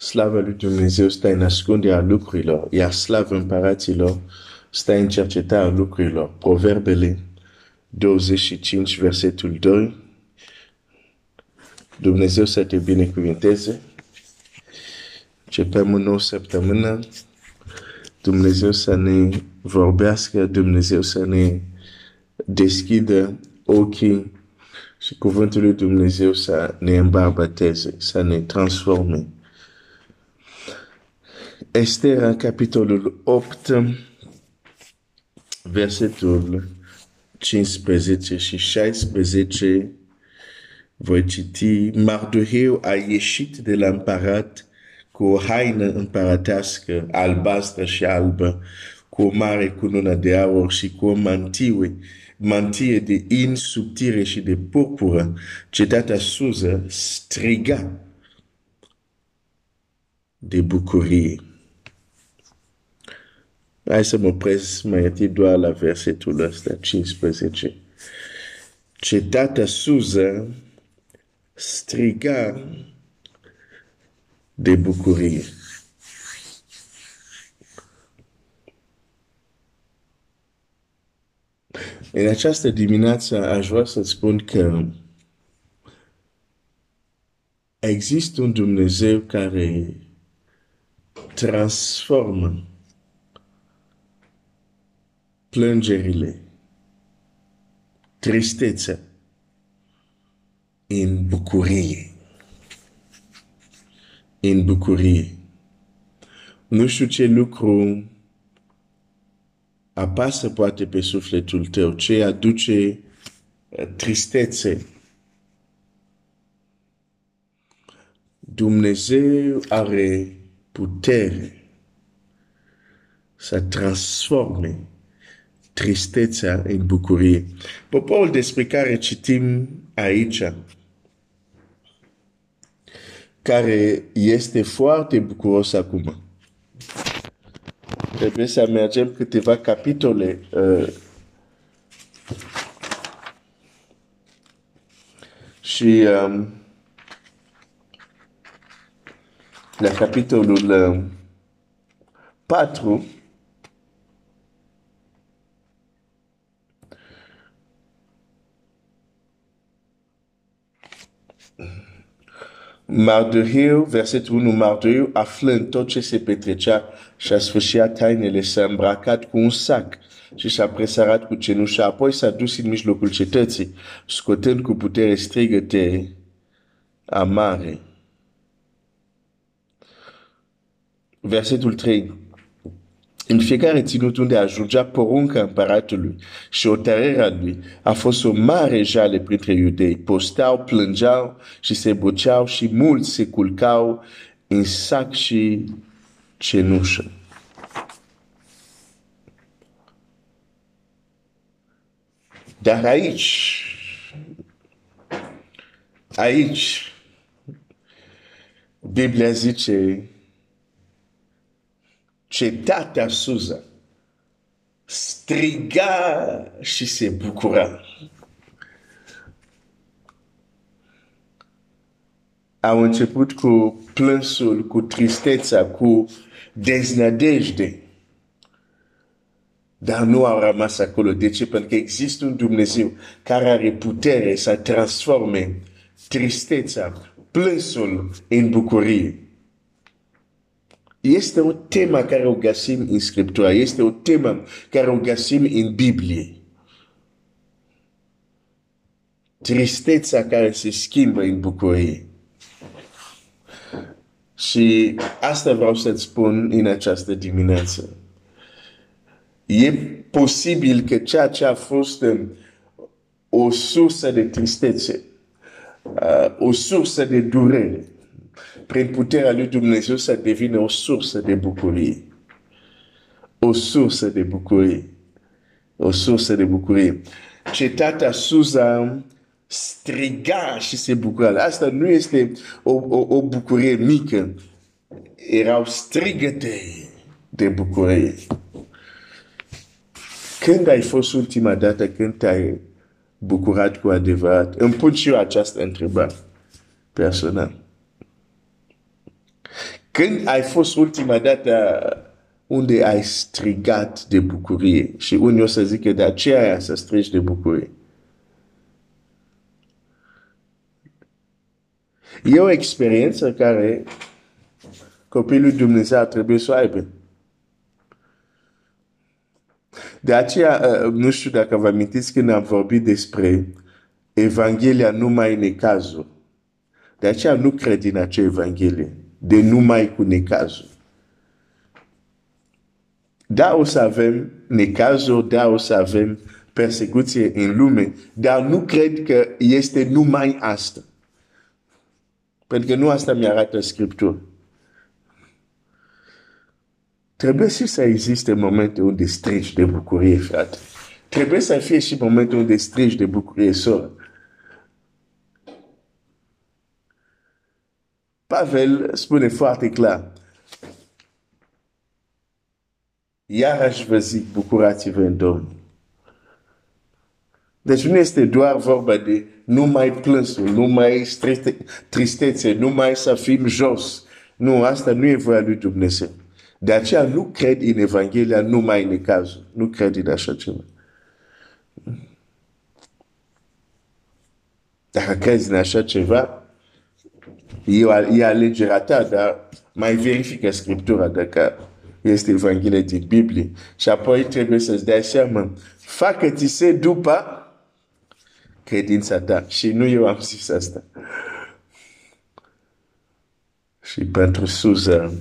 Slava lui Dumnezeu stă în ascunderea lucrurilor, iar slava împăraților stă în cercetarea lucrurilor. Proverbele 25, versetul 2. Dumnezeu să te binecuvinteze. Începem o nouă săptămână. Dumnezeu să ne vorbească, Dumnezeu să ne deschidă ochii și cuvântul lui Dumnezeu să ne îmbarbăteze, să ne transforme. Estera, capitolul 8, versetul 15 și 16, voi citi, Mardoheu a ieșit de la împărat cu o haină împărătească albastră și albă, cu o mare cunună de aur și cu o mantie, mantie de in subtire și de purpură, cetatea Suză striga de bucurie. Hai să mă opresc mai întâi doar la versetul ăsta, 15. Cetatea Suză striga de bucurie. În această dimineață aș vrea să spun că există un Dumnezeu care transformă plângerile, tristețea în bucurie. În bucurie. Nu știu ce lucru apasă poate pe sufletul tău, ce aduce tristețe. Dumnezeu are putere să transforme tristețea în bucurie. Poporul despre care citim aici, care este foarte bucuros acum. Trebuie să mergem câteva capitole uh, și um, la capitolul uh, 4 Mardoheu, versetul 1, Mardoheu, aflând tot ce se petrecea și-a sfârșit tainele, s-a îmbracat cu un sac și s-a presărat cu cenușa, apoi s-a dus în mijlocul cetății, scotând cu putere strigăte amare. Versetul 3. În fiecare ținut unde ajungea porunca împăratului și hotărârea lui, a fost o mare jale printre iudei. Postau, plângeau și se buceau și mulți se culcau în sac și cenușă. Dar aici, aici, Biblia zice cetatea Suza striga și se bucura. Au început cu plânsul, cu tristețea, cu deznădejde. Dar nu au rămas acolo. De ce? Pentru că există un Dumnezeu care are putere să transforme tristețea, plânsul în bucurie. Este o temă care o găsim în Scriptură, este o temă care o găsim în Biblie. Tristețea care se schimbă în bucurie. Și asta vreau să-ți spun în această dimineață. E posibil că ceea ce a fost um, o sursă de tristețe, uh, o sursă de durere, prin puterea lui Dumnezeu să devină o sursă de bucurie. O sursă de bucurie. O sursă de bucurie. Cetatea Suza striga și se bucura. Asta nu este o, o, o bucurie mică. Erau strigăte de bucurie. Când ai fost ultima dată când te-ai bucurat cu adevărat? Îmi pun și eu această întrebare personal. Când ai fost ultima dată unde ai strigat de bucurie și unii o să zică de aceea să strigi de bucurie. E o experiență care copilul Dumnezeu ar trebui să o aibă. De aceea, uh, nu știu dacă vă amintiți când am vorbit despre Evanghelia numai în necazul. De aceea nu cred în acea Evanghelie, de numai cu necazul. Da, o să avem necazuri, da, o să avem persecuție în lume, dar nu cred că este numai asta. Pentru că nu asta mi arată Scriptura. Trebuie și să existe momente unde strigi de bucurie, frate. Trebuie să fie și momente unde strigi de bucurie, soră. Pavel spune foarte clar. Iarăși vă zic, bucurați-vă în Domnul. Deci nu este doar vorba de numai plânsul, numai tristețe, numai să fim jos. Nu, asta nu e voia lui Dumnezeu. De aceea nu cred în Evanghelia numai în cazul. Nu cred în așa ceva. Dacă crezi în așa ceva, e, e alegerea ta, dar mai verifică Scriptura dacă este Evanghelia din Biblie. Și apoi trebuie să-ți dai seama, facă-ți se după credința ta. Și nu eu am zis asta. Și pentru Suza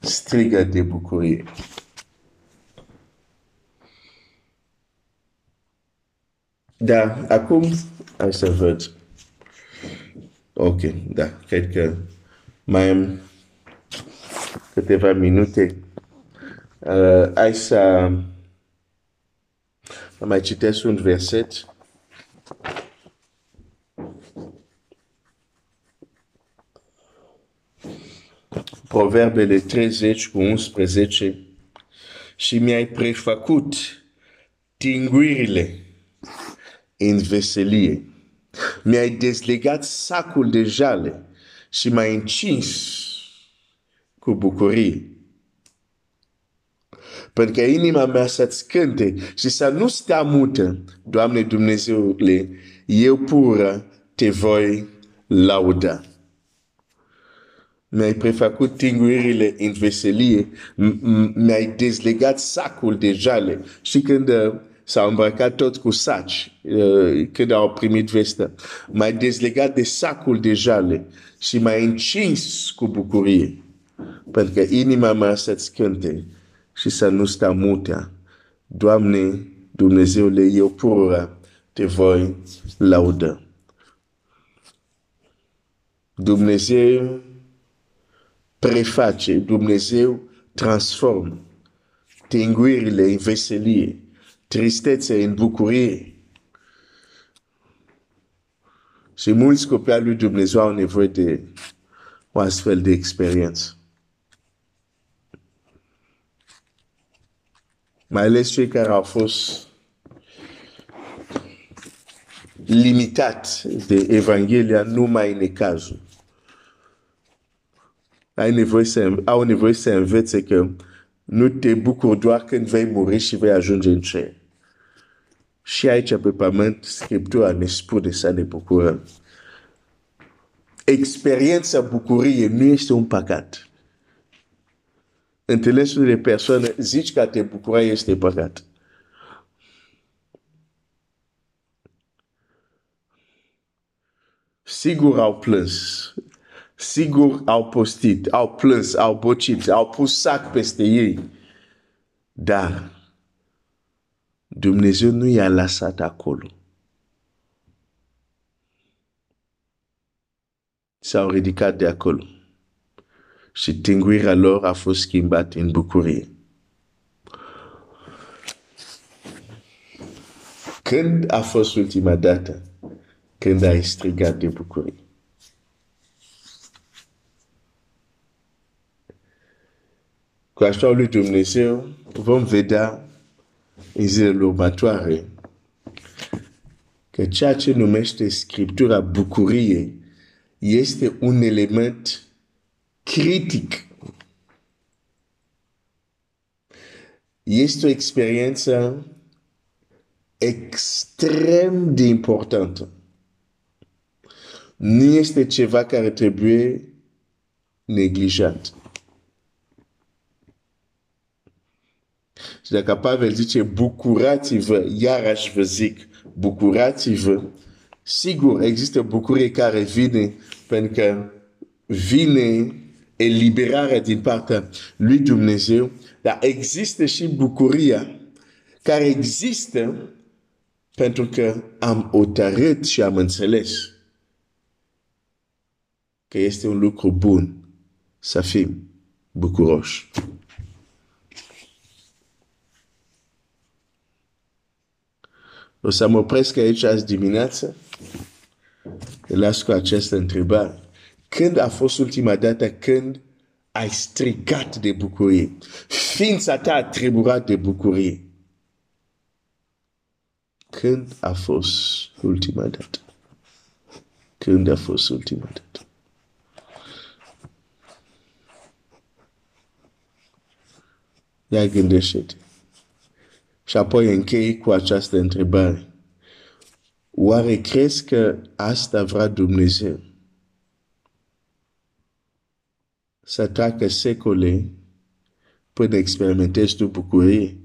strigă de bucurie. Da, acum hai să văd. Ok, da, cred că mai am câteva minute. Uh, hai să mai citesc un verset. Proverbele 30 cu 11 și mi-ai prefăcut tinguirile în veselie. Mi-ai dezlegat sacul de jale și m-ai încins cu bucurie. Pentru că inima mea să-ți cânte și să nu stea mută, Doamne Dumnezeule, eu pură te voi lauda mi-ai prefăcut tinguirile în veselie, mi-ai dezlegat sacul de jale. Și când uh, s-au îmbrăcat tot cu saci, uh, când au primit vestă, m-ai dezlegat de sacul de jale și m-ai încins cu bucurie. Pentru că inima mea să-ți cânte și să nu sta mutea. Doamne, Dumnezeule, eu pură te voi lauda. Dumnezeu preface, Dumnezeu transformă tinguirile în veselie, tristețe în bucurie. Și mulți copii al lui Dumnezeu au nevoie de o astfel de experiență. Mai ales cei care au fost limitat de Evanghelia numai în cazul ai nevoie să, au nevoie să învețe că nu te bucuri doar când vei muri și vei ajunge. Și aici pe pământ, Scriptura ne spune să ne bucurăm. Experiența bucuriei nu este un păcat. Înțelesul de persoane zici că te bucura este păcat. Sigur au plâns sigur au postit, au plâns, au bocit, au pus sac peste ei. Dar Dumnezeu nu i-a lăsat acolo. S-au ridicat de acolo. Și tinguirea lor a fost schimbat în bucurie. Când a fost ultima dată când ai strigat de bucurie? cu ajutorul lui Dumnezeu vom vedea în zilele următoare că ceea ce numește Scriptura bucurie este un element critic. Este o experiență extrem de importantă. Nu este ceva care trebuie neglijat. Și dacă Pavel zice, bucurați-vă, iarăși vă zic, bucurați-vă, sigur există bucurie care vine pentru că vine eliberarea din partea lui Dumnezeu, dar există și bucuria care există pentru că am otărât și am înțeles că este un lucru bun să fim bucuroși. O să mă opresc aici azi dimineață. Las cu această întrebare. Când a fost ultima dată când ai strigat de bucurie? Ființa ta a treburat de bucurie. Când a fost ultima dată? Când a fost ultima dată? Ia gândește-te. Și apoi închei cu această întrebare. Oare crezi că asta vrea Dumnezeu? Să treacă secole până experimentezi tu bucurie?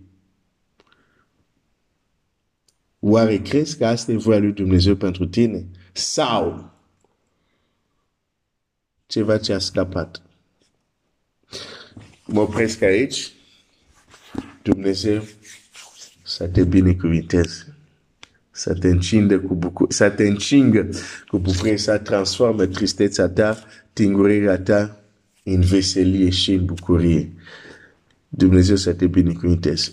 Oare crezi că asta e voia lui Dumnezeu pentru tine? Sau ceva ce a scăpat? Mă opresc aici. Dumnezeu să te binecuvinteze, să te încindă cu bucurie, să te încingă cu bucurie, să transforme tristețea ta, tingurirea ta în veselie și în bucurie. Dumnezeu să te binecuvinteze.